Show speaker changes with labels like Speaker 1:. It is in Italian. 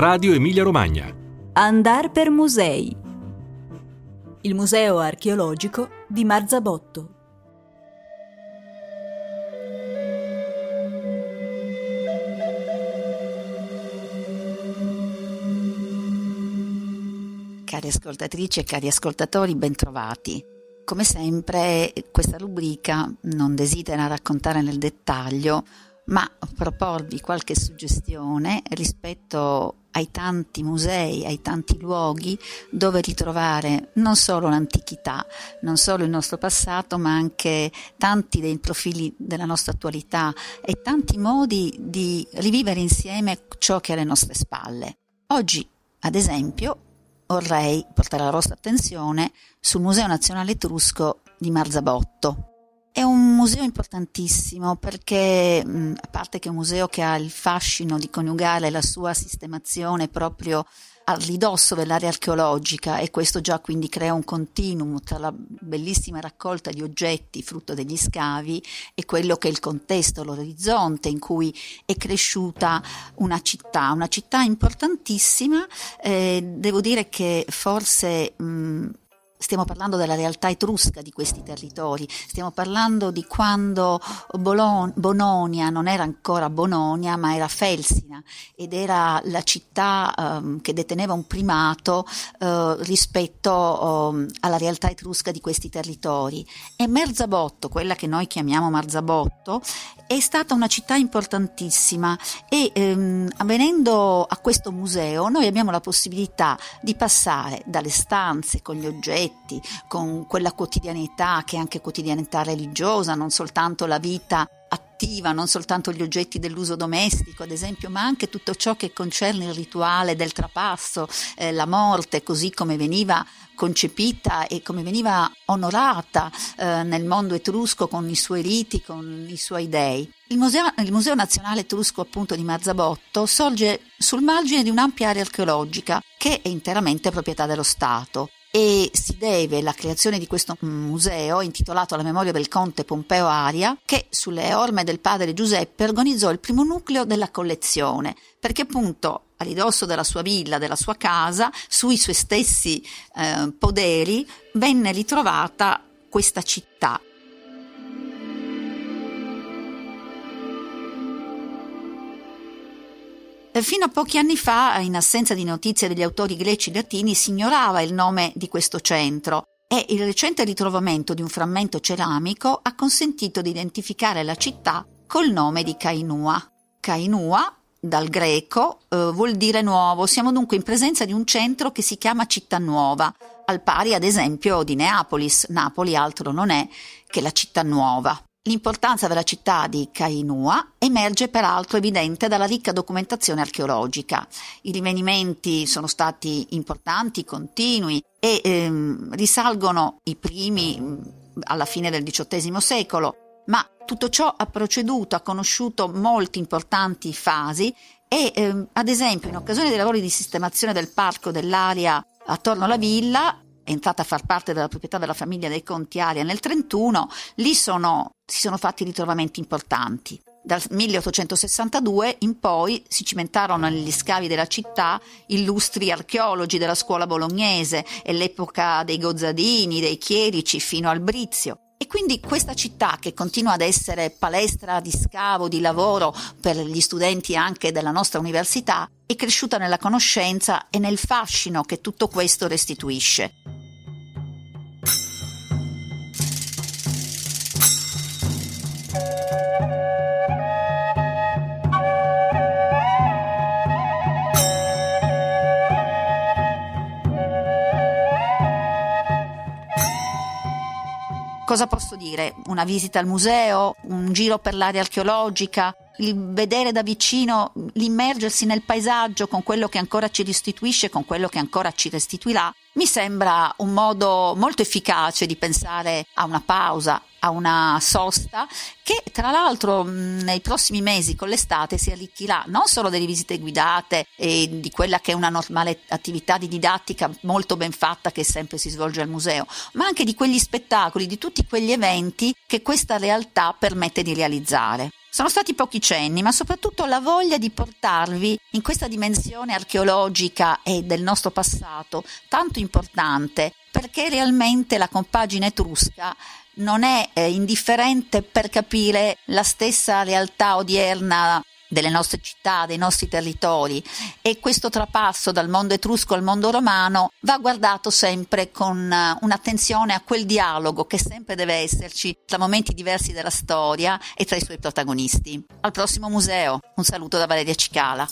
Speaker 1: Radio Emilia Romagna.
Speaker 2: Andar per musei. Il museo archeologico di Marzabotto.
Speaker 3: Cari ascoltatrici e cari ascoltatori, bentrovati. Come sempre, questa rubrica non desidera raccontare nel dettaglio ma proporvi qualche suggestione rispetto ai tanti musei, ai tanti luoghi dove ritrovare non solo l'antichità, non solo il nostro passato, ma anche tanti dei profili della nostra attualità e tanti modi di rivivere insieme ciò che è alle nostre spalle. Oggi, ad esempio, vorrei portare la vostra attenzione sul Museo Nazionale Etrusco di Marzabotto, è un museo importantissimo perché, a parte che è un museo che ha il fascino di coniugare la sua sistemazione proprio a ridosso dell'area archeologica e questo già quindi crea un continuum tra la bellissima raccolta di oggetti frutto degli scavi e quello che è il contesto, l'orizzonte in cui è cresciuta una città, una città importantissima. Eh, devo dire che forse mh, Stiamo parlando della realtà etrusca di questi territori, stiamo parlando di quando Bolon- Bononia non era ancora Bononia ma era Felsina ed era la città um, che deteneva un primato uh, rispetto um, alla realtà etrusca di questi territori. E Merzabotto, quella che noi chiamiamo Marzabotto, è stata una città importantissima e um, venendo a questo museo noi abbiamo la possibilità di passare dalle stanze con gli oggetti, oggetti, con quella quotidianità che è anche quotidianità religiosa, non soltanto la vita attiva, non soltanto gli oggetti dell'uso domestico, ad esempio, ma anche tutto ciò che concerne il rituale del trapasso, eh, la morte, così come veniva concepita e come veniva onorata eh, nel mondo etrusco con i suoi riti, con i suoi dei. Il museo, il museo, Nazionale Etrusco appunto di Marzabotto sorge sul margine di un'ampia area archeologica che è interamente proprietà dello Stato e si deve la creazione di questo museo intitolato alla memoria del conte Pompeo Aria che sulle orme del padre Giuseppe organizzò il primo nucleo della collezione perché appunto a ridosso della sua villa, della sua casa, sui suoi stessi eh, poderi venne ritrovata questa città fino a pochi anni fa, in assenza di notizie degli autori greci latini, si ignorava il nome di questo centro e il recente ritrovamento di un frammento ceramico ha consentito di identificare la città col nome di Kainua. Kainua, dal greco, eh, vuol dire nuovo, siamo dunque in presenza di un centro che si chiama città nuova, al pari ad esempio di Neapolis. Napoli altro non è che la città nuova. L'importanza della città di Kainua emerge peraltro evidente dalla ricca documentazione archeologica. I rinvenimenti sono stati importanti, continui e ehm, risalgono i primi alla fine del XVIII secolo, ma tutto ciò ha proceduto, ha conosciuto molte importanti fasi e ehm, ad esempio in occasione dei lavori di sistemazione del parco dell'area attorno alla villa entrata a far parte della proprietà della famiglia dei Conti Aria nel 1931, lì sono, si sono fatti ritrovamenti importanti. Dal 1862 in poi si cimentarono negli scavi della città illustri archeologi della scuola bolognese e l'epoca dei Gozzadini, dei Chierici fino al Brizio. E quindi questa città che continua ad essere palestra di scavo, di lavoro per gli studenti anche della nostra università, è cresciuta nella conoscenza e nel fascino che tutto questo restituisce. Cosa posso dire? Una visita al museo, un giro per l'area archeologica, il vedere da vicino, l'immergersi nel paesaggio con quello che ancora ci restituisce, con quello che ancora ci restituirà, mi sembra un modo molto efficace di pensare a una pausa, a una sosta che tra l'altro nei prossimi mesi con l'estate si arricchirà non solo delle visite guidate e di quella che è una normale attività di didattica molto ben fatta che sempre si svolge al museo, ma anche di quegli spettacoli, di tutti quegli eventi che questa realtà permette di realizzare. Sono stati pochi cenni, ma soprattutto la voglia di portarvi in questa dimensione archeologica e del nostro passato tanto importante, perché realmente la compagine etrusca non è eh, indifferente per capire la stessa realtà odierna delle nostre città, dei nostri territori e questo trapasso dal mondo etrusco al mondo romano va guardato sempre con eh, un'attenzione a quel dialogo che sempre deve esserci tra momenti diversi della storia e tra i suoi protagonisti. Al prossimo museo, un saluto da Valeria Cicala.